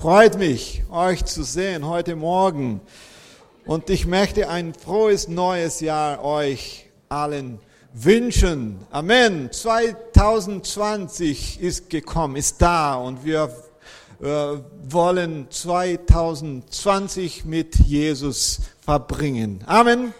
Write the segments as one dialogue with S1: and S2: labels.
S1: Freut mich, euch zu sehen heute Morgen. Und ich möchte ein frohes neues Jahr euch allen wünschen. Amen. 2020 ist gekommen, ist da und wir äh, wollen 2020 mit Jesus verbringen. Amen.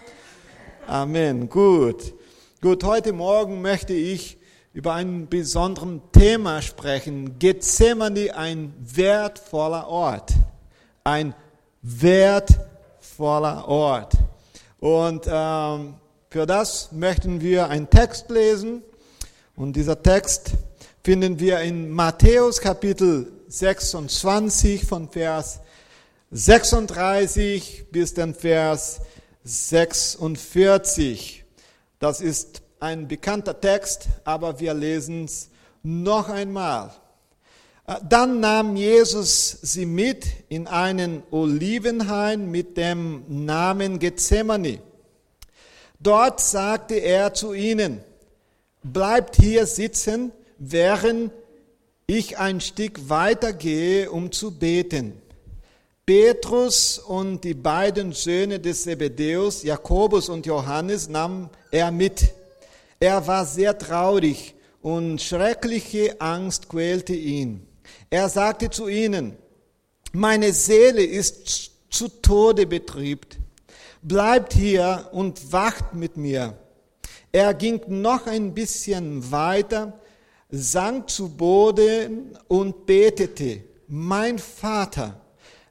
S1: Amen. Gut. Gut, heute Morgen möchte ich über ein besonderes Thema sprechen. Gethsemane, ein wertvoller Ort. Ein wertvoller Ort. Und ähm, für das möchten wir einen Text lesen. Und dieser Text finden wir in Matthäus Kapitel 26 von Vers 36 bis den Vers 46. Das ist ein bekannter Text, aber wir lesen es noch einmal. Äh, dann nahm Jesus sie mit in einen Olivenhain mit dem Namen Gethsemane. Dort sagte er zu ihnen, bleibt hier sitzen, während ich ein Stück weiter gehe, um zu beten. Petrus und die beiden Söhne des Zebedäus, Jakobus und Johannes, nahm er mit. Er war sehr traurig und schreckliche Angst quälte ihn. Er sagte zu ihnen, meine Seele ist zu Tode betrübt. Bleibt hier und wacht mit mir. Er ging noch ein bisschen weiter, sank zu Boden und betete, mein Vater,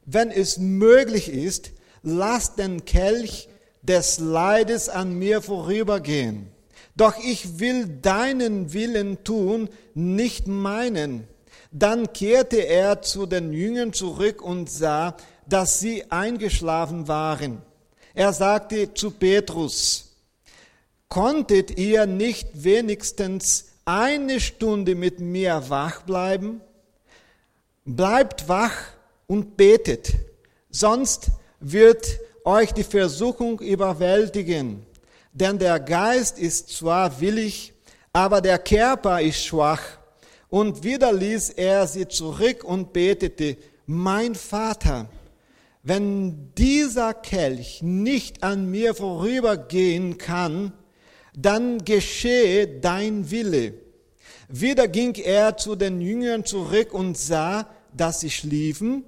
S1: wenn es möglich ist, lass den Kelch des Leides an mir vorübergehen. Doch ich will deinen Willen tun, nicht meinen. Dann kehrte er zu den Jüngern zurück und sah, dass sie eingeschlafen waren. Er sagte zu Petrus, konntet ihr nicht wenigstens eine Stunde mit mir wach bleiben? Bleibt wach und betet, sonst wird euch die Versuchung überwältigen. Denn der Geist ist zwar willig, aber der Körper ist schwach. Und wieder ließ er sie zurück und betete, mein Vater, wenn dieser Kelch nicht an mir vorübergehen kann, dann geschehe dein Wille. Wieder ging er zu den Jüngern zurück und sah, dass sie schliefen,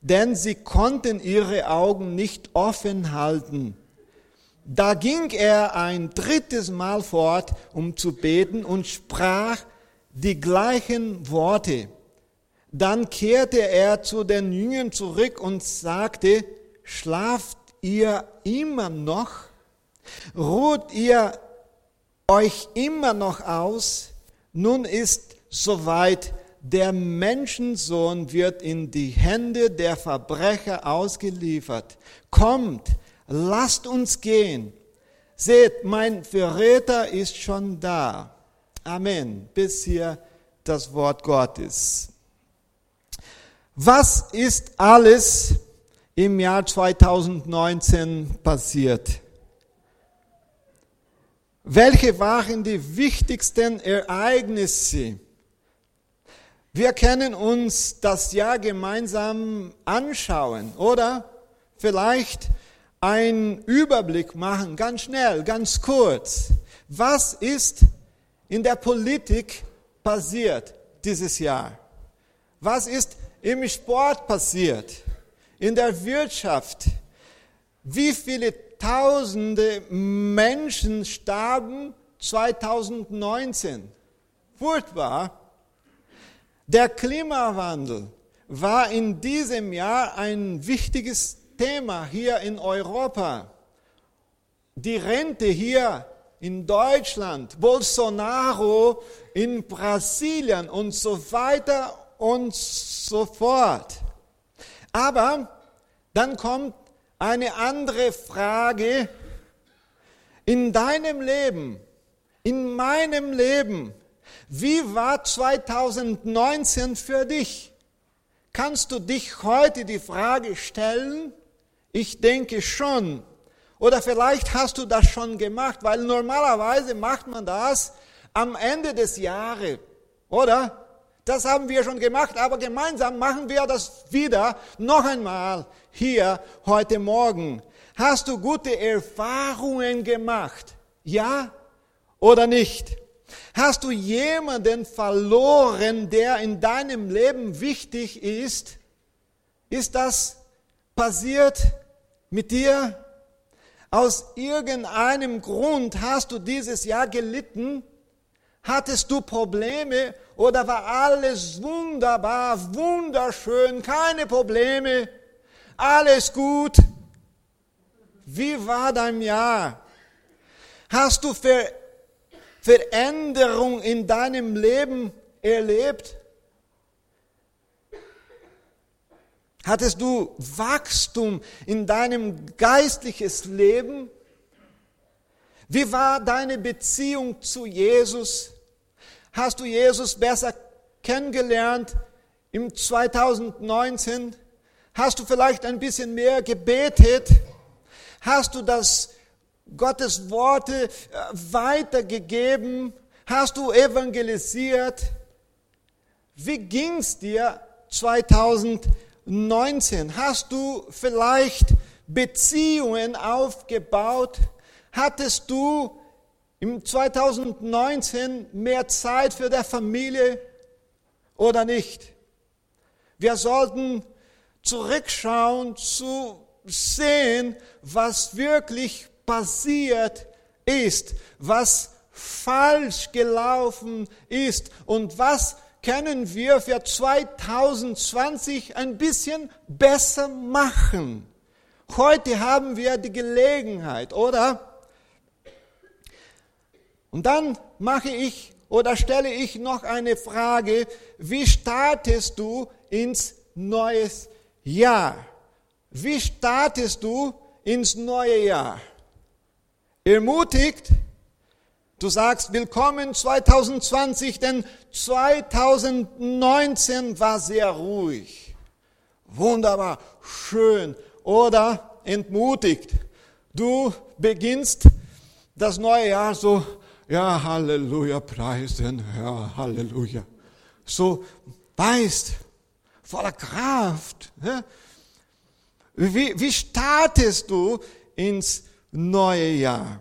S1: denn sie konnten ihre Augen nicht offen halten. Da ging er ein drittes Mal fort, um zu beten und sprach die gleichen Worte. Dann kehrte er zu den Jüngern zurück und sagte, schlaft ihr immer noch? Ruht ihr euch immer noch aus? Nun ist soweit, der Menschensohn wird in die Hände der Verbrecher ausgeliefert. Kommt, lasst uns gehen. Seht, mein Verräter ist schon da. Amen. Bis hier das Wort Gottes. Was ist alles im Jahr 2019 passiert? Welche waren die wichtigsten Ereignisse? Wir können uns das Jahr gemeinsam anschauen oder vielleicht einen Überblick machen, ganz schnell, ganz kurz. Was ist in der Politik passiert dieses Jahr? Was ist im Sport passiert? In der Wirtschaft? Wie viele tausende Menschen starben 2019? Furchtbar. Der Klimawandel war in diesem Jahr ein wichtiges Thema hier in Europa. Die Rente hier in Deutschland, Bolsonaro in Brasilien und so weiter und so fort. Aber dann kommt eine andere Frage. In deinem Leben, in meinem Leben, wie war 2019 für dich? Kannst du dich heute die Frage stellen? Ich denke schon. Oder vielleicht hast du das schon gemacht, weil normalerweise macht man das am Ende des Jahres, oder? Das haben wir schon gemacht, aber gemeinsam machen wir das wieder noch einmal hier heute Morgen. Hast du gute Erfahrungen gemacht? Ja oder nicht? Hast du jemanden verloren, der in deinem Leben wichtig ist? Ist das passiert mit dir? Aus irgendeinem Grund hast du dieses Jahr gelitten? Hattest du Probleme oder war alles wunderbar, wunderschön, keine Probleme, alles gut? Wie war dein Jahr? Hast du Ver Veränderung in deinem Leben erlebt? Hattest du Wachstum in deinem geistliches Leben? Wie war deine Beziehung zu Jesus? Hast du Jesus besser kennengelernt im 2019? Hast du vielleicht ein bisschen mehr gebetet? Hast du das Gottes Worte äh, weitergegeben? Hast du evangelisiert? Wie ging's dir 2019? Hast du vielleicht Beziehungen aufgebaut? Hattest du im 2019 mehr Zeit für der Familie oder nicht? Wir sollten zurückschauen zu sehen, was wirklich passiert ist, was falsch gelaufen ist und was können wir für 2020 ein bisschen besser machen. Heute haben wir die Gelegenheit, oder? Und dann mache ich oder stelle ich noch eine Frage, wie startest du ins neues Jahr? Wie startest du ins neue Jahr? Ermutigt, du sagst willkommen 2020, denn 2019 war sehr ruhig. Wunderbar, schön. Oder entmutigt, du beginnst das neue Jahr so ja, Halleluja, preisen, Herr, Halleluja. So weißt, voller Kraft. Wie, wie startest du ins neue Jahr?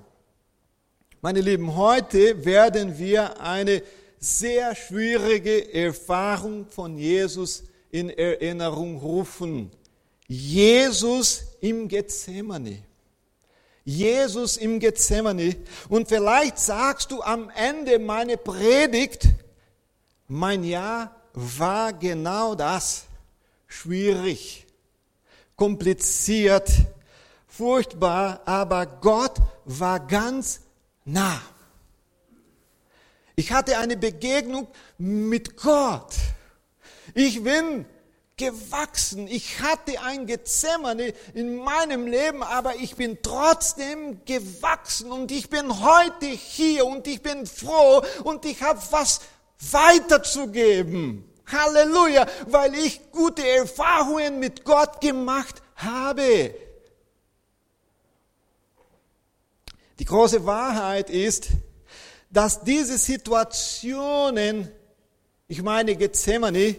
S1: Meine Lieben, heute werden wir eine sehr schwierige Erfahrung von Jesus in Erinnerung rufen. Jesus im Gethsemane. Jesus im Gethsemane. Und vielleicht sagst du am Ende meiner Predigt, mein Jahr war genau das. Schwierig, kompliziert, furchtbar, aber Gott war ganz nah. Ich hatte eine Begegnung mit Gott. Ich bin gewachsen. Ich hatte ein Gezämmerne in meinem Leben, aber ich bin trotzdem gewachsen und ich bin heute hier und ich bin froh und ich habe was weiterzugeben. Halleluja, weil ich gute Erfahrungen mit Gott gemacht habe. Die große Wahrheit ist, dass diese Situationen, ich meine Gethsemane,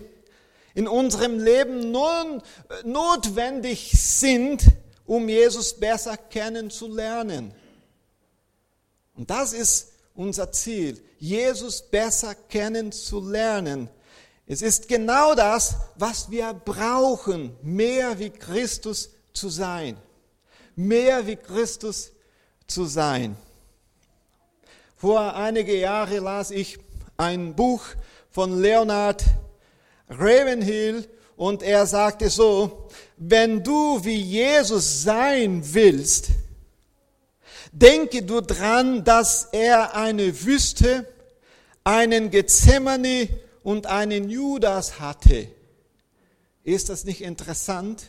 S1: in unserem Leben nun notwendig sind, um Jesus besser kennenzulernen. Und das ist unser Ziel, Jesus besser kennenzulernen. Es ist genau das, was wir brauchen, mehr wie Christus zu sein. Mehr wie Christus zu sein. Vor einige Jahre las ich ein Buch von Leonard Ravenhill und er sagte so, wenn du wie Jesus sein willst, denke du dran, dass er eine Wüste, einen Gethsemane und einen Judas hatte. Ist das nicht interessant?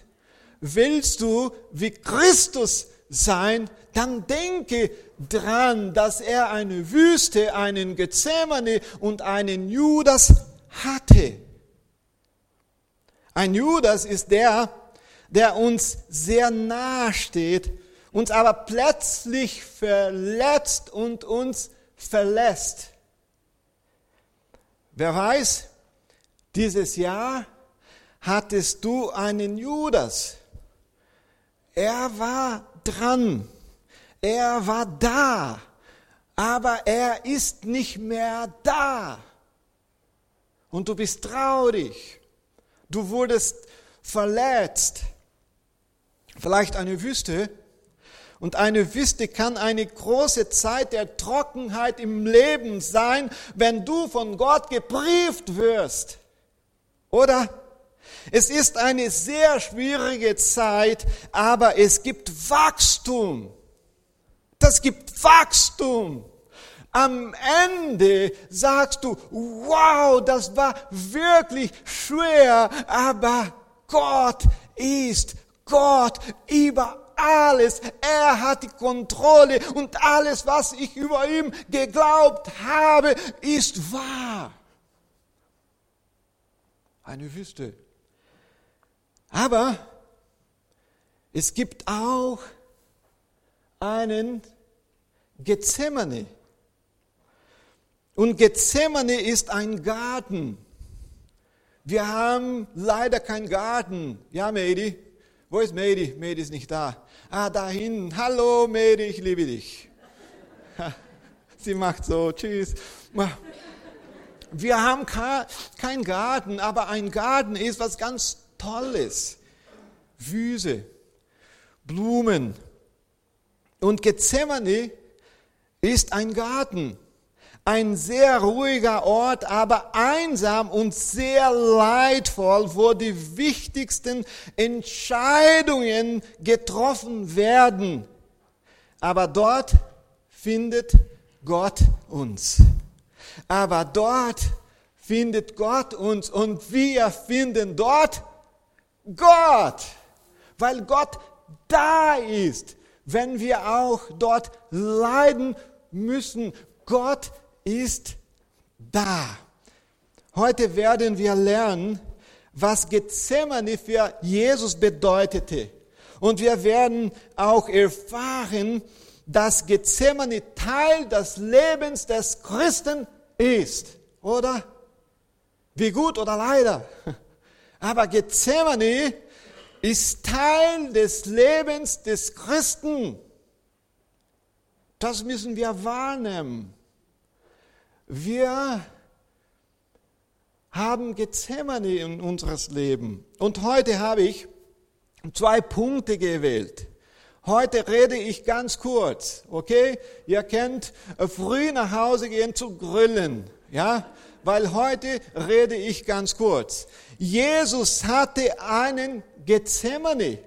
S1: Willst du wie Christus sein, dann denke dran, dass er eine Wüste, einen Gethsemane und einen Judas hatte. Ein Judas ist der, der uns sehr nahe steht, uns aber plötzlich verletzt und uns verlässt. Wer weiß, Dieses Jahr hattest du einen Judas. Er war dran. Er war da. Aber er ist nicht mehr da. Und du bist traurig. Du wurdest verletzt. Vielleicht eine Wüste. Und eine Wüste kann eine große Zeit der Trockenheit im Leben sein, wenn du von Gott geprieft wirst. Oder? Es ist eine sehr schwierige Zeit, aber es gibt Wachstum. Das gibt Wachstum. Am Ende sagst du, wow, das war wirklich schwer, aber Gott ist Gott über alles. Er hat die Kontrolle und alles, was ich über ihm geglaubt habe, ist wahr. Eine Wüste. Aber es gibt auch einen Gethsemane. Und Gethsemane ist ein Garten. Wir haben leider keinen Garten. Ja, Medi? Wo ist Medi? Medi ist nicht da. Ah, da hinten. Hallo, Medi, ich liebe dich. Sie macht so, tschüss. Wir haben keinen Garten, aber ein Garten ist was ganz Tolles. Wüse, Blumen. Und Gethsemane ist ein Garten. Ein sehr ruhiger Ort, aber einsam und sehr leidvoll, wo die wichtigsten Entscheidungen getroffen werden. Aber dort findet Gott uns. Aber dort findet Gott uns und wir finden dort Gott, weil Gott da ist, wenn wir auch dort leiden müssen. Gott ist da. Heute werden wir lernen, was Gethsemane für Jesus bedeutete. Und wir werden auch erfahren, dass Gethsemane Teil des Lebens des Christen ist. Oder? Wie gut oder leider? Aber Gethsemane ist Teil des Lebens des Christen. Das müssen wir wahrnehmen. Wir haben Gethsemane in unseres Leben. Und heute habe ich zwei Punkte gewählt. Heute rede ich ganz kurz, okay? Ihr kennt früh nach Hause gehen zu grillen, ja? Weil heute rede ich ganz kurz. Jesus hatte einen Gethsemane.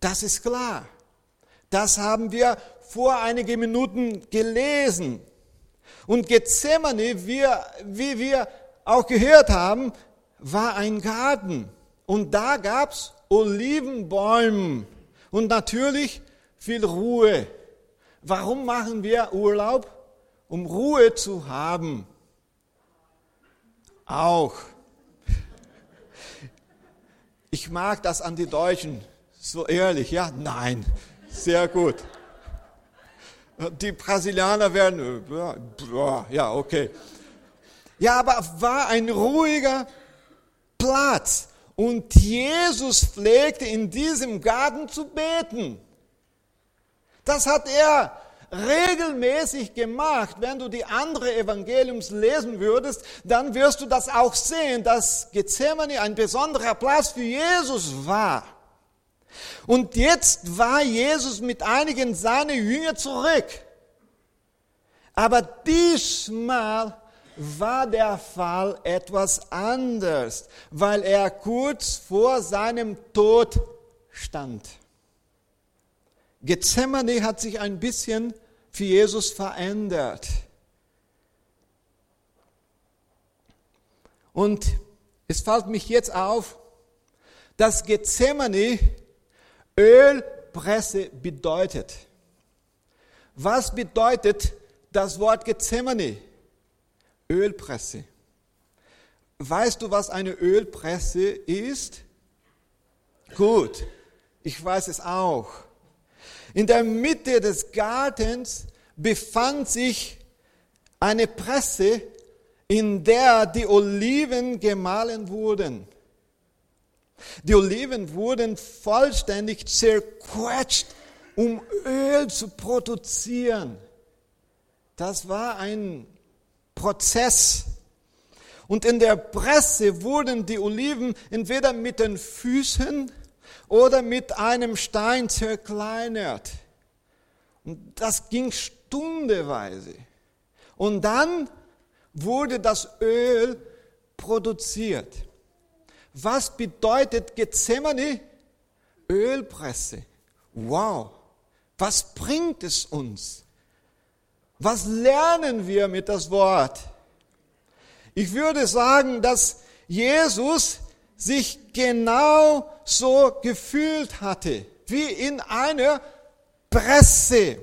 S1: Das ist klar. Das haben wir vor einigen Minuten gelesen. Und Gethsemane, wir, wie wir auch gehört haben, war ein Garten. Und da gab's Olivenbäume und natürlich viel Ruhe. Warum machen wir Urlaub? Um Ruhe zu haben. Auch. Ich mag das an die Deutschen. So ehrlich, ja? Nein. Sehr gut. Die Brasilianer werden, ja, okay. Ja, aber war ein ruhiger Platz. Und Jesus pflegte in diesem Garten zu beten. Das hat er regelmäßig gemacht. Wenn du die andere Evangeliums lesen würdest, dann wirst du das auch sehen, dass Gethsemane ein besonderer Platz für Jesus war. Und jetzt war Jesus mit einigen seiner Jünger zurück. Aber diesmal war der Fall etwas anders, weil er kurz vor seinem Tod stand. Gethsemane hat sich ein bisschen für Jesus verändert. Und es fällt mich jetzt auf, dass Gethsemane Ölpresse bedeutet. Was bedeutet das Wort Gethsemane? Ölpresse. Weißt du, was eine Ölpresse ist? Gut, ich weiß es auch. In der Mitte des Gartens befand sich eine Presse, in der die Oliven gemahlen wurden. Die Oliven wurden vollständig zerquetscht, um Öl zu produzieren. Das war ein Prozess. Und in der Presse wurden die Oliven entweder mit den Füßen oder mit einem Stein zerkleinert. Und das ging stundeweise. Und dann wurde das Öl produziert. Was bedeutet Gethsemane? Ölpresse. Wow. Was bringt es uns? Was lernen wir mit das Wort? Ich würde sagen, dass Jesus sich genau so gefühlt hatte, wie in einer Presse.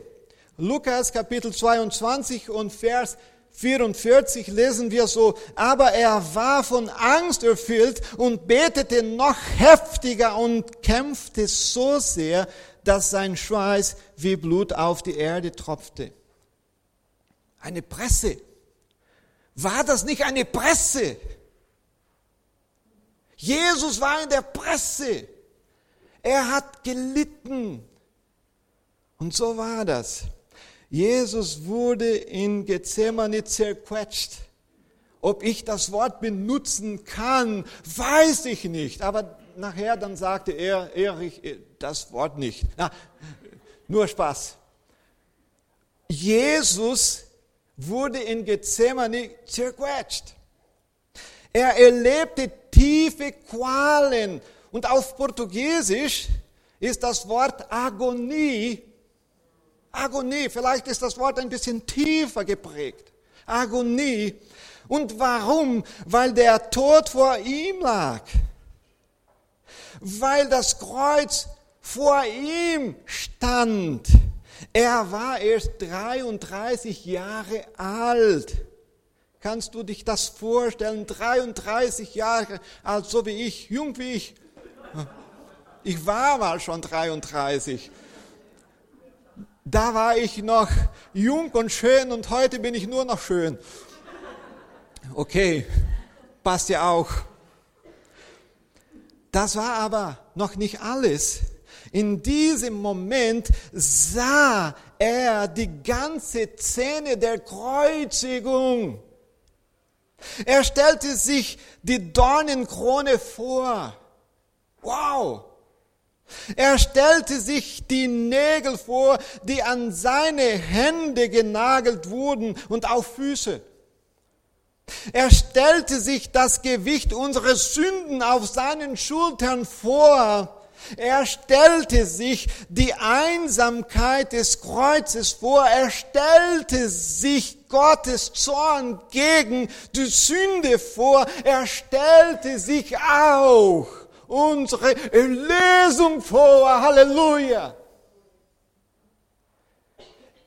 S1: Lukas Kapitel 22 und Vers 44 lesen wir so, aber er war von Angst erfüllt und betete noch heftiger und kämpfte so sehr, dass sein Schweiß wie Blut auf die Erde tropfte. Eine Presse. War das nicht eine Presse? Jesus war in der Presse. Er hat gelitten. Und so war das. Jesus wurde in Gethsemane zerquetscht. Ob ich das Wort benutzen kann, weiß ich nicht. Aber nachher dann sagte er, Erich, das Wort nicht. Na, nur Spaß. Jesus wurde in Gethsemane zerquetscht. Er erlebte tiefe Qualen und auf Portugiesisch ist das Wort Agonie, Agonie, vielleicht ist das Wort ein bisschen tiefer geprägt. Agonie. Und warum? Weil der Tod vor ihm lag. Weil das Kreuz vor ihm stand. Er war erst 33 Jahre alt. Kannst du dich das vorstellen? 33 Jahre alt, so wie ich, jung wie ich. Ich war mal schon 33. Da war ich noch jung und schön und heute bin ich nur noch schön. Okay, passt ja auch. Das war aber noch nicht alles. In diesem Moment sah er die ganze Szene der Kreuzigung. Er stellte sich die Dornenkrone vor. Wow! Er stellte sich die Nägel vor, die an seine Hände genagelt wurden und auf Füße. Er stellte sich das Gewicht unserer Sünden auf seinen Schultern vor er stellte sich die Einsamkeit des Kreuzes vor. Er stellte sich Gottes Zorn gegen die Sünde vor. Er stellte sich auch unsere Erlösung vor. Halleluja.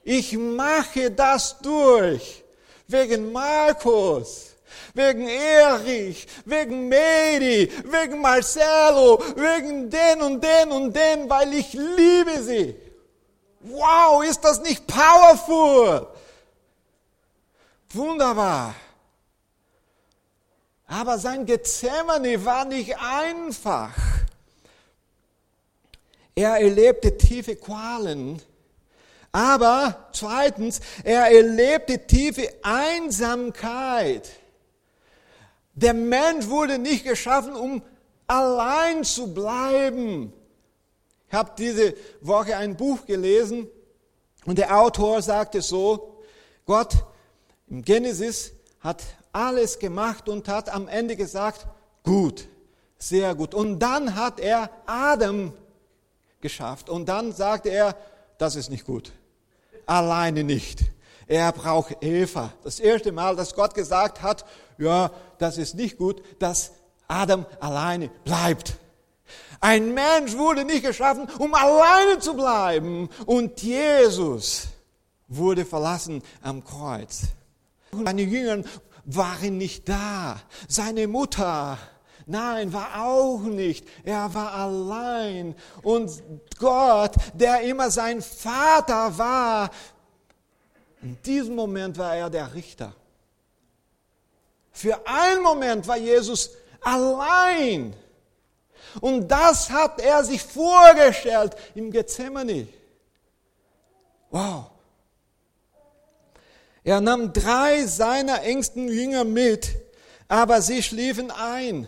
S1: Ich mache das durch wegen Markus wegen Erich, wegen Mary, wegen Marcelo, wegen den und den und den, weil ich liebe sie. Wow, ist das nicht powerful? Wunderbar. Aber sein Gethsemane war nicht einfach. Er erlebte tiefe Qualen. Aber zweitens, er erlebte tiefe Einsamkeit. Der Mensch wurde nicht geschaffen, um allein zu bleiben. Ich habe diese Woche ein Buch gelesen und der Autor sagte so, Gott im Genesis hat alles gemacht und hat am Ende gesagt, gut, sehr gut. Und dann hat er Adam geschafft und dann sagte er, das ist nicht gut, alleine nicht. Er braucht Eva. Das erste Mal, dass Gott gesagt hat, ja, das ist nicht gut, dass Adam alleine bleibt. Ein Mensch wurde nicht geschaffen, um alleine zu bleiben. Und Jesus wurde verlassen am Kreuz. Seine Jünger waren nicht da. Seine Mutter, nein, war auch nicht. Er war allein. Und Gott, der immer sein Vater war, in diesem Moment war er der Richter. Für einen Moment war Jesus allein. Und das hat er sich vorgestellt im Gethsemane. Wow. Er nahm drei seiner engsten Jünger mit, aber sie schliefen ein.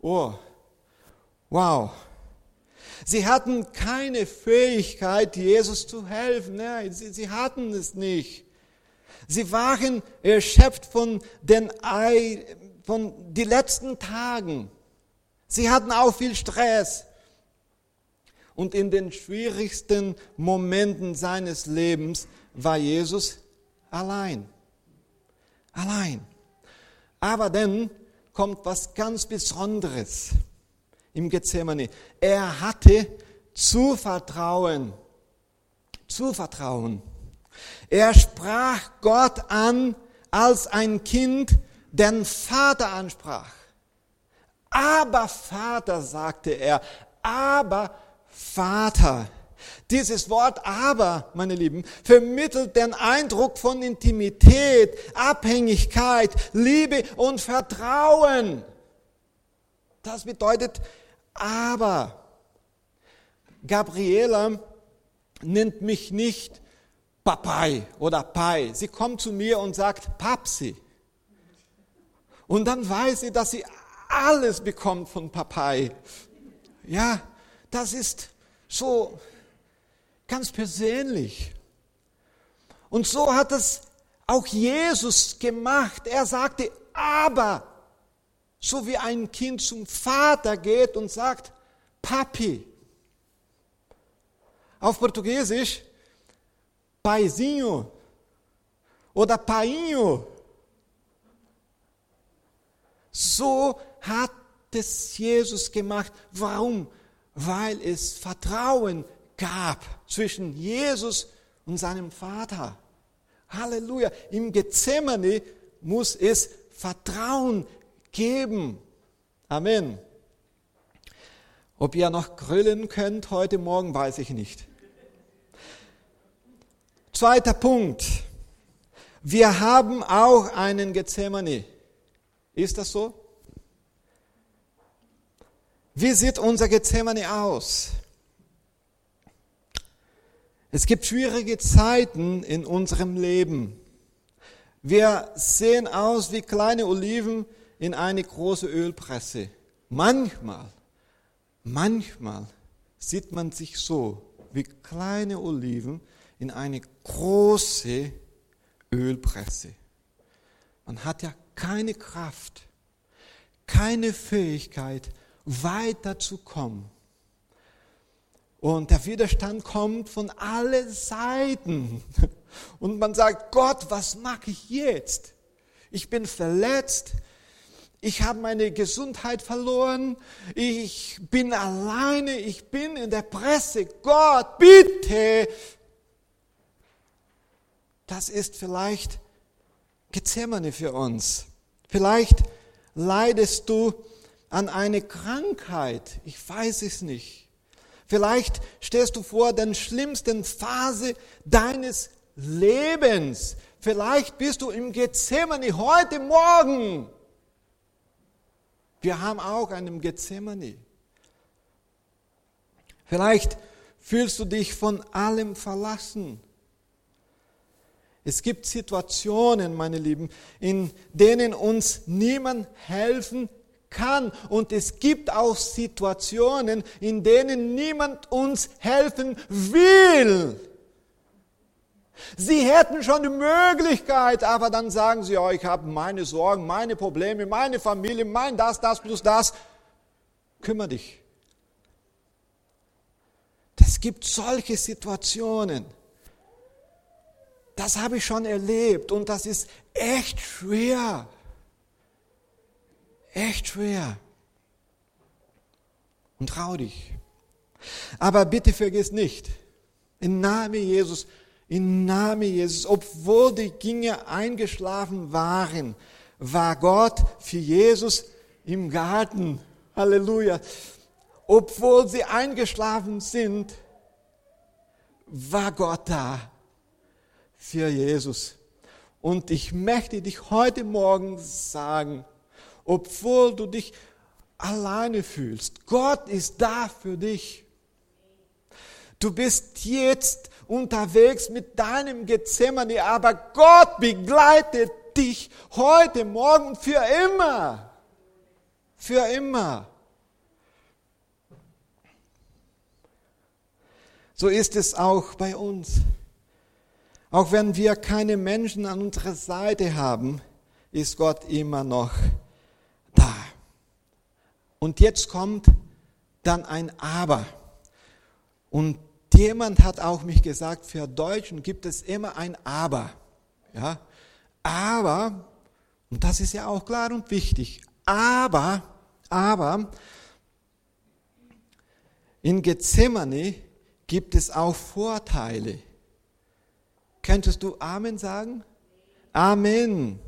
S1: Oh, wow. Sie hatten keine Fähigkeit, Jesus zu helfen. Nein, sie, sie hatten es nicht. Sie waren erschöpft von den von die letzten Tagen. Sie hatten auch viel Stress. Und in den schwierigsten Momenten seines Lebens war Jesus allein. Allein. Aber dann kommt was ganz Besonderes im Gethsemane. Er hatte Zuvertrauen. Zuvertrauen. Er sprach Gott an als ein Kind, den Vater ansprach. Aber Vater, sagte er, aber Vater. Dieses Wort aber, meine Lieben, vermittelt den Eindruck von Intimität, Abhängigkeit, Liebe und Vertrauen. Das bedeutet aber. Gabriela nennt mich nicht Papai oder Pai. Sie kommt zu mir und sagt Papsi. Und dann weiß sie, dass sie alles bekommt von Papai. Ja, das ist so ganz persönlich. Und so hat es auch Jesus gemacht. Er sagte, aber, so wie ein Kind zum Vater geht und sagt, Papi. Auf Portugiesisch, paizinho oder painho. So hat es Jesus gemacht. Warum? Weil es Vertrauen gab zwischen Jesus und seinem Vater. Halleluja. Im Gethsemane muss es Vertrauen geben. Amen. Ob ihr noch grüllen könnt heute Morgen, weiß ich nicht. Zweiter Punkt. Wir haben auch einen Gethsemane. Ist das so? Wie sieht unser Gethsemane aus? Es gibt schwierige Zeiten in unserem Leben. Wir sehen aus wie kleine Oliven in eine große Ölpresse. Manchmal, manchmal sieht man sich so wie kleine Oliven in eine große Ölpresse. Man hat ja keine Kraft, keine Fähigkeit, weiterzukommen. Und der Widerstand kommt von allen Seiten. Und man sagt, Gott, was mache ich jetzt? Ich bin verletzt. Ich habe meine Gesundheit verloren. Ich bin alleine. Ich bin in der Presse. Gott, bitte das ist vielleicht Gezämmerne für uns. Vielleicht leidest du an einer Krankheit. Ich weiß es nicht. Vielleicht stehst du vor der schlimmsten Phase deines Lebens. Vielleicht bist du im Gethsemane heute Morgen. Wir haben auch einen Gethsemane. Vielleicht fühlst du dich von allem verlassen. Es gibt Situationen, meine Lieben, in denen uns niemand helfen kann. Und es gibt auch Situationen, in denen niemand uns helfen will. Sie hätten schon die Möglichkeit, aber dann sagen sie, oh, ich habe meine Sorgen, meine Probleme, meine Familie, mein das, das plus das. Kümmer dich. Es gibt solche Situationen. Das habe ich schon erlebt und das ist echt schwer. Echt schwer. Und trau dich. Aber bitte vergiss nicht, im Namen Jesus, im Namen Jesus, obwohl die Dinge eingeschlafen waren, war Gott für Jesus im Garten. Halleluja. Obwohl sie eingeschlafen sind, war Gott da für Jesus. Und ich möchte dich heute Morgen sagen, obwohl du dich alleine fühlst, Gott ist da für dich. Du bist jetzt unterwegs mit deinem Gethsemane, aber Gott begleitet dich heute Morgen für immer. Für immer. So ist es auch bei uns. Auch wenn wir keine Menschen an unserer Seite haben, ist Gott immer noch da. Und jetzt kommt dann ein Aber. Und jemand hat auch mich gesagt, für Deutschen gibt es immer ein Aber. Ja? Aber, und das ist ja auch klar und wichtig, aber, aber, in Gethsemane gibt es auch Vorteile. Könntest du Amen sagen? Amen.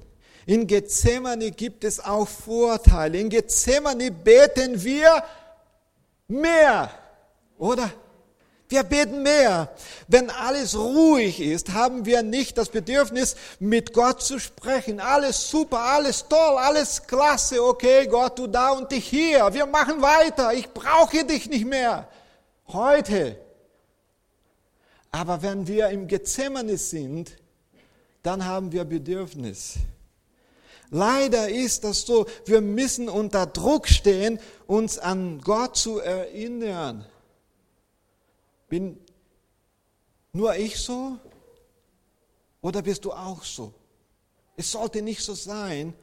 S1: In Gethsemane gibt es auch Vorteile. In Gethsemane beten wir mehr, oder? Wir beten mehr. Wenn alles ruhig ist, haben wir nicht das Bedürfnis, mit Gott zu sprechen. Alles super, alles toll, alles klasse. Okay, Gott, du da und dich hier. Wir machen weiter. Ich brauche dich nicht mehr. Heute aber wenn wir im Gethsemane sind, dann haben wir Bedürfnis. Leider ist das so, wir müssen unter Druck stehen, uns an Gott zu erinnern. Bin nur ich so oder bist du auch so? Es sollte nicht so sein,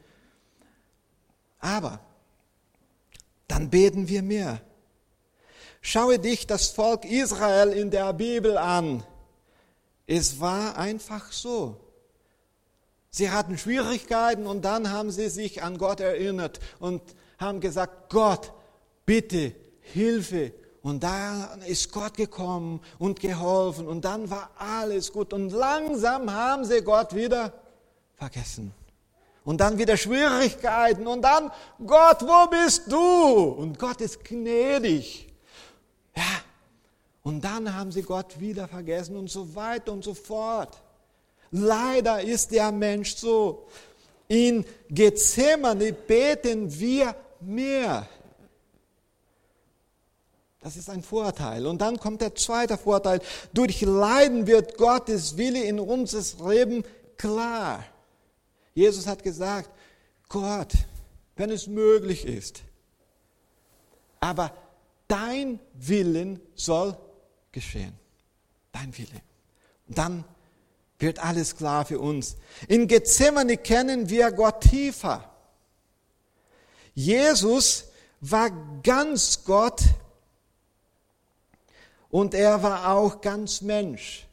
S1: aber dann beten wir mehr. Schaue dich das Volk Israel in der Bibel an. Es war einfach so. Sie hatten Schwierigkeiten und dann haben sie sich an Gott erinnert und haben gesagt, Gott, bitte Hilfe. Und da ist Gott gekommen und geholfen und dann war alles gut. Und langsam haben sie Gott wieder vergessen. Und dann wieder Schwierigkeiten und dann, Gott, wo bist du? Und Gott ist gnädig. Ja. Und dann haben sie Gott wieder vergessen und so weiter und so fort. Leider ist der Mensch so. In Gethsemane beten wir mehr. Das ist ein Vorteil. Und dann kommt der zweite Vorteil. Durch Leiden wird Gottes Wille in unseres Leben klar. Jesus hat gesagt, Gott, wenn es möglich ist, aber dein Willen soll geschehen. Dein Wille. Und dann wird alles klar für uns. In Gethsemane kennen wir Gott tiefer. Jesus war ganz Gott und er war auch ganz Mensch.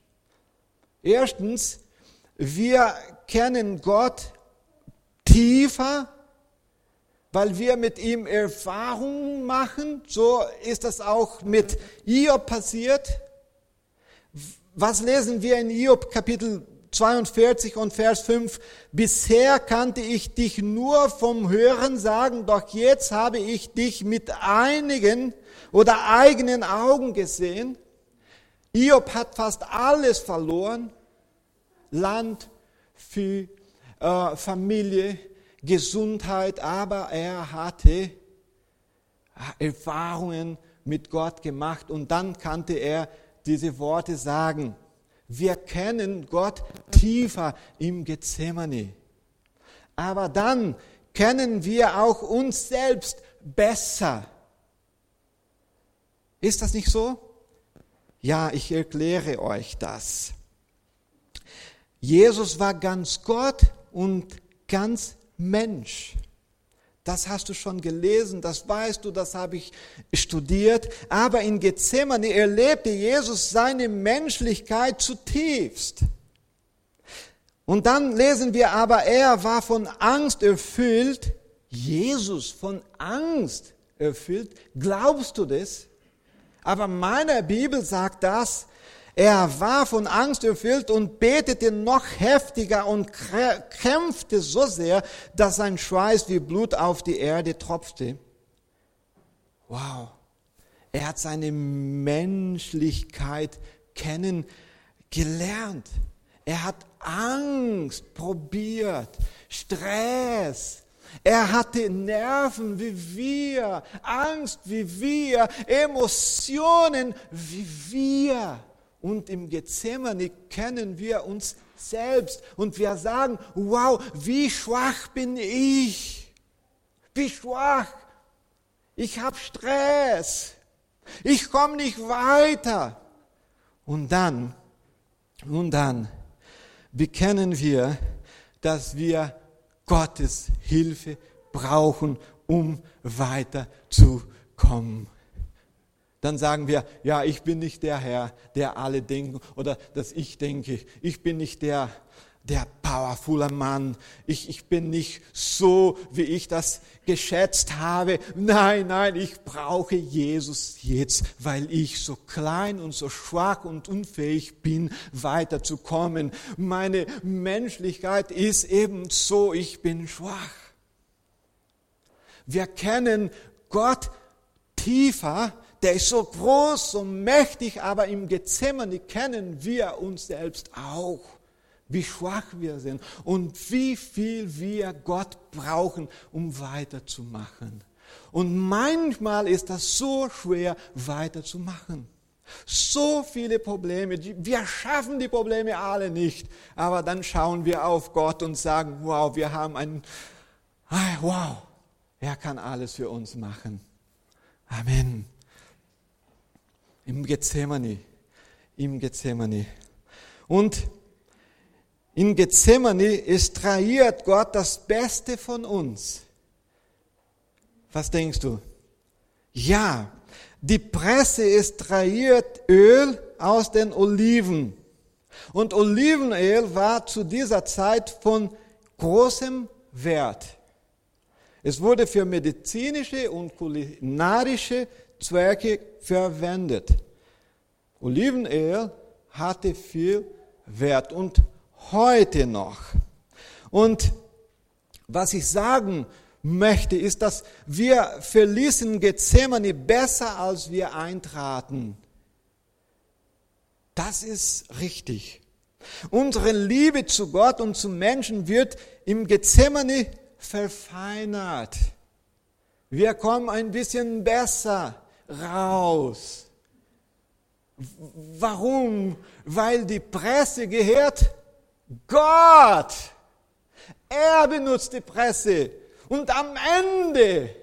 S1: Erstens, wir kennen Gott tiefer weil wir mit ihm Erfahrungen machen. So ist das auch mit Iob passiert. Was lesen wir in Iob Kapitel 42 und Vers 5? Bisher kannte ich dich nur vom Hören sagen, doch jetzt habe ich dich mit einigen oder eigenen Augen gesehen. Iob hat fast alles verloren. Land, Vieh, äh, Familie, Gesundheit, aber er hatte Erfahrungen mit Gott gemacht und dann kannte er diese Worte sagen. Wir kennen Gott tiefer im Gethsemane. Aber dann kennen wir auch uns selbst besser. Ist das nicht so? Ja, ich erkläre euch das. Jesus war ganz Gott und ganz Mensch. Das hast du schon gelesen, das weißt du, das habe ich studiert. Aber in Gethsemane erlebte Jesus seine Menschlichkeit zutiefst. Und dann lesen wir aber, er war von Angst erfüllt. Jesus von Angst erfüllt. Glaubst du das? Aber meine Bibel sagt das, er war von Angst erfüllt und betete noch heftiger und kämpfte so sehr, dass sein Schweiß wie Blut auf die Erde tropfte. Wow. Er hat seine Menschlichkeit kennengelernt. Er hat Angst probiert, Stress. Er hatte Nerven wie wir, Angst wie wir, Emotionen wie wir. Und im Gethsemane kennen wir uns selbst und wir sagen, wow, wie schwach bin ich. Wie schwach. Ich habe Stress. Ich komme nicht weiter. Und dann, und dann bekennen wir, dass wir Gottes Hilfe brauchen, um weiterzukommen. Dann sagen wir, ja, ich bin nicht der Herr, der alle denken oder dass ich denke. Ich bin nicht der, der powerfuler Mann. Ich, ich bin nicht so, wie ich das geschätzt habe. Nein, nein, ich brauche Jesus jetzt, weil ich so klein und so schwach und unfähig bin, weiterzukommen. Meine Menschlichkeit ist eben so, ich bin schwach. Wir kennen Gott tiefer, der ist so groß, so mächtig, aber im Gethsemane kennen wir uns selbst auch wie schwach wir sind und wie viel wir Gott brauchen, um weiterzumachen. Und manchmal ist das so schwer weiterzumachen. So viele Probleme, wir schaffen die Probleme alle nicht, aber dann schauen wir auf Gott und sagen, wow, wir haben einen, wow, er kann alles für uns machen. Amen. Im Gethsemane, im Gethsemane. Und in Gethsemane extrahiert Gott das Beste von uns. Was denkst du? Ja, die Presse extrahiert Öl aus den Oliven. Und Olivenöl war zu dieser Zeit von großem Wert. Es wurde für medizinische und kulinarische Zwecke verwendet. Olivenöl hatte viel Wert und heute noch. Und was ich sagen möchte, ist, dass wir verließen Gethsemane besser, als wir eintraten. Das ist richtig. Unsere Liebe zu Gott und zu Menschen wird im Gethsemane verfeinert. Wir kommen ein bisschen besser raus. Warum? Weil die Presse gehört Gott. Er benutzt die Presse. Und am Ende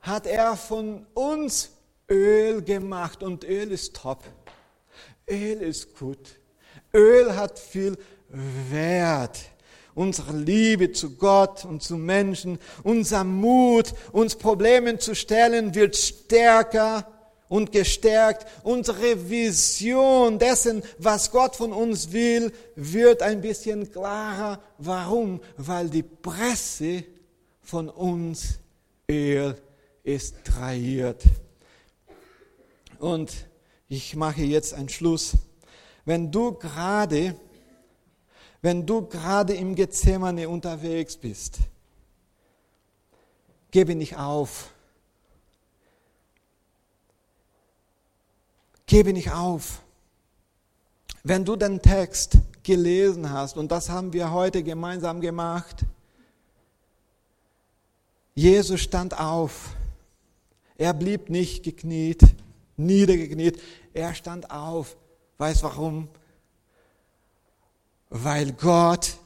S1: hat er von uns Öl gemacht. Und Öl ist top. Öl ist gut. Öl hat viel Wert. Unsere Liebe zu Gott und zu Menschen, unser Mut, uns Problemen zu stellen, wird stärker und gestärkt. Unsere Vision dessen, was Gott von uns will, wird ein bisschen klarer. Warum? Weil die Presse von uns Öl extrahiert. Und ich mache jetzt einen Schluss. Wenn du gerade, wenn du gerade im Gethsemane unterwegs bist, gebe nicht auf Gebe nicht auf. Wenn du den Text gelesen hast, und das haben wir heute gemeinsam gemacht, Jesus stand auf. Er blieb nicht gekniet, niedergekniet. Er stand auf. Weißt warum? Weil Gott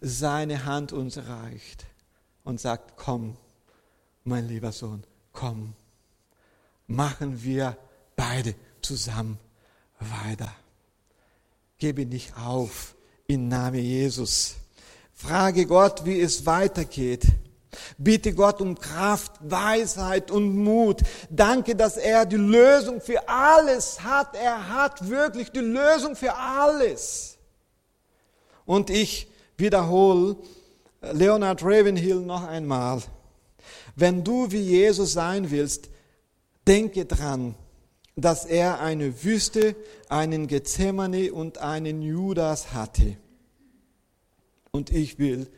S1: seine Hand uns reicht und sagt, komm, mein lieber Sohn, komm. Machen wir beide zusammen weiter. Gebe nicht auf im Namen Jesus. Frage Gott, wie es weitergeht. Bitte Gott um Kraft, Weisheit und Mut. Danke, dass er die Lösung für alles hat. Er hat wirklich die Lösung für alles. Und ich wiederhole Leonard Ravenhill noch einmal. Wenn du wie Jesus sein willst, denke dran, dass er eine Wüste, einen Gethsemane und einen Judas hatte. Und ich will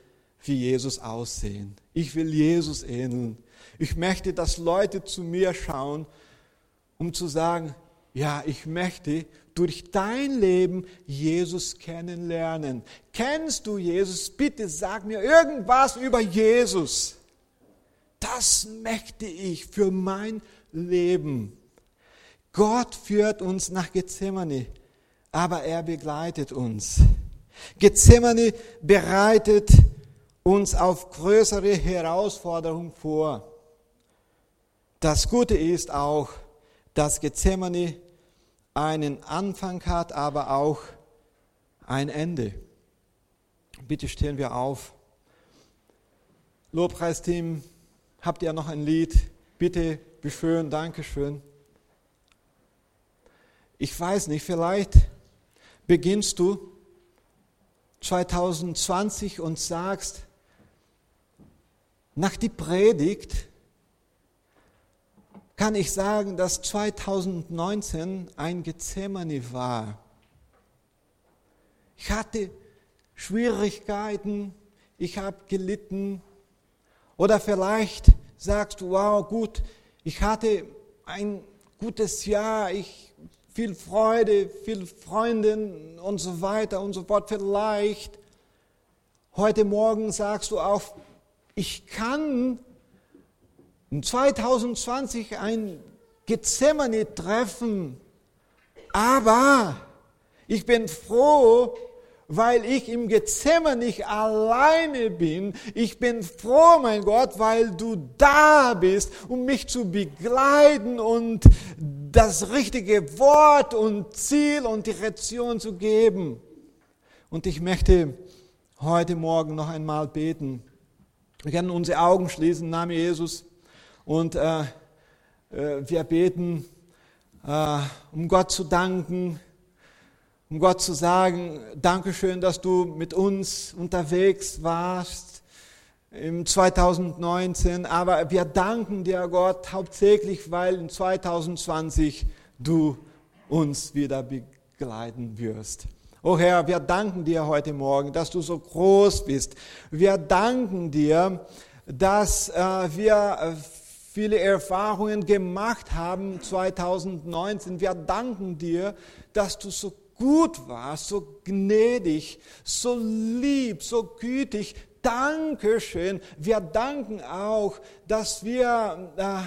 S1: wie Jesus aussehen. Ich will Jesus ähneln. Ich möchte, dass Leute zu mir schauen, um zu sagen, ja, ich möchte durch dein Leben Jesus kennenlernen. Kennst du Jesus? Bitte sag mir irgendwas über Jesus. Das möchte ich für mein Leben. Gott führt uns nach Gethsemane, aber er begleitet uns. Gethsemane bereitet uns auf größere Herausforderungen vor. Das Gute ist auch, dass Gethsemane einen Anfang hat, aber auch ein Ende. Bitte stehen wir auf. Lobpreisteam, habt ihr noch ein Lied? Bitte, beschön, Dankeschön. Ich weiß nicht, vielleicht beginnst du 2020 und sagst, nach die Predigt kann ich sagen, dass 2019 ein Gethsemane war. Ich hatte Schwierigkeiten, ich habe gelitten. Oder vielleicht sagst du, wow, gut, ich hatte ein gutes Jahr, ich viel Freude, viel Freundin und so weiter und so fort. Vielleicht heute Morgen sagst du auch, ich kann 2020 ein Gethsemane treffen, aber ich bin froh, weil ich im Gethsemane nicht alleine bin. Ich bin froh, mein Gott, weil du da bist, um mich zu begleiten und das richtige Wort und Ziel und Direktion zu geben. Und ich möchte heute Morgen noch einmal beten. Wir können unsere Augen schließen im Namen Jesus. Und äh, äh, wir beten, äh, um Gott zu danken, um Gott zu sagen, Dankeschön, dass du mit uns unterwegs warst im 2019. Aber wir danken dir, Gott, hauptsächlich, weil in 2020 du uns wieder begleiten wirst. Oh Herr, wir danken dir heute Morgen, dass du so groß bist. Wir danken dir, dass äh, wir viele Erfahrungen gemacht haben 2019. Wir danken dir, dass du so gut warst, so gnädig, so lieb, so gütig. Dankeschön. Wir danken auch, dass wir äh,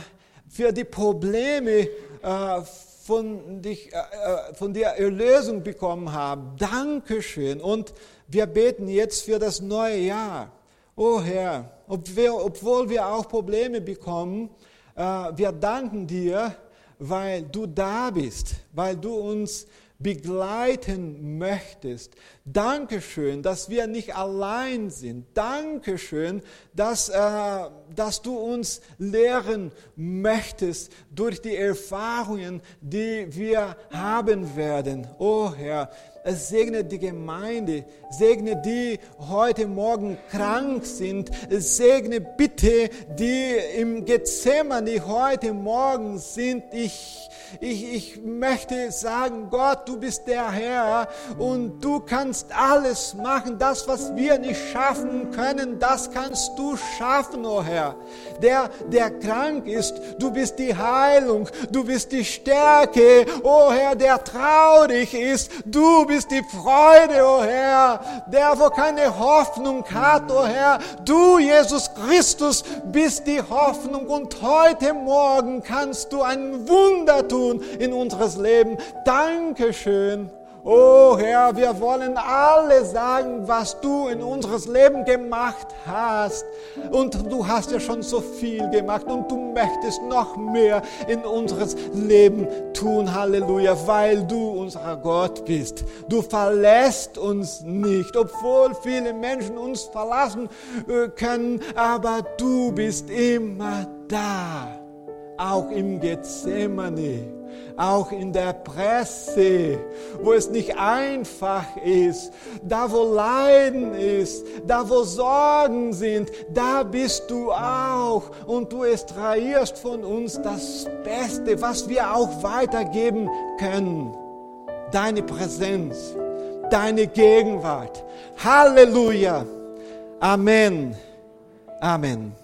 S1: für die Probleme äh, von, dich, äh, äh von dir Erlösung bekommen haben. Dankeschön. Und wir beten jetzt für das neue Jahr. Oh Herr, obwohl wir auch Probleme bekommen, wir danken dir, weil du da bist, weil du uns begleiten möchtest. Dankeschön, dass wir nicht allein sind. Dankeschön, dass, äh, dass du uns lehren möchtest durch die Erfahrungen, die wir haben werden. Oh Herr, es segne die Gemeinde, segne die heute Morgen krank sind, es segne bitte die im Gethsemane heute Morgen sind. Ich, ich, ich möchte sagen, Gott, du bist der Herr und du kannst alles machen. Das, was wir nicht schaffen können, das kannst du schaffen, oh Herr. Der, der krank ist, du bist die Heilung, du bist die Stärke, oh Herr, der traurig ist, du bist die Freude, oh Herr, der wo keine Hoffnung hat, oh Herr, du, Jesus Christus, bist die Hoffnung und heute Morgen kannst du ein Wunder tun in unseres Leben. Dankeschön. Oh Herr, wir wollen alle sagen, was du in unseres Leben gemacht hast. Und du hast ja schon so viel gemacht und du möchtest noch mehr in unseres Leben tun. Halleluja, weil du unser Gott bist. Du verlässt uns nicht, obwohl viele Menschen uns verlassen äh, können, aber du bist immer da, auch im Gethsemane auch in der Presse, wo es nicht einfach ist, da wo Leiden ist, da wo Sorgen sind, da bist du auch und du extrahierst von uns das Beste, was wir auch weitergeben können. Deine Präsenz, deine Gegenwart. Halleluja. Amen. Amen.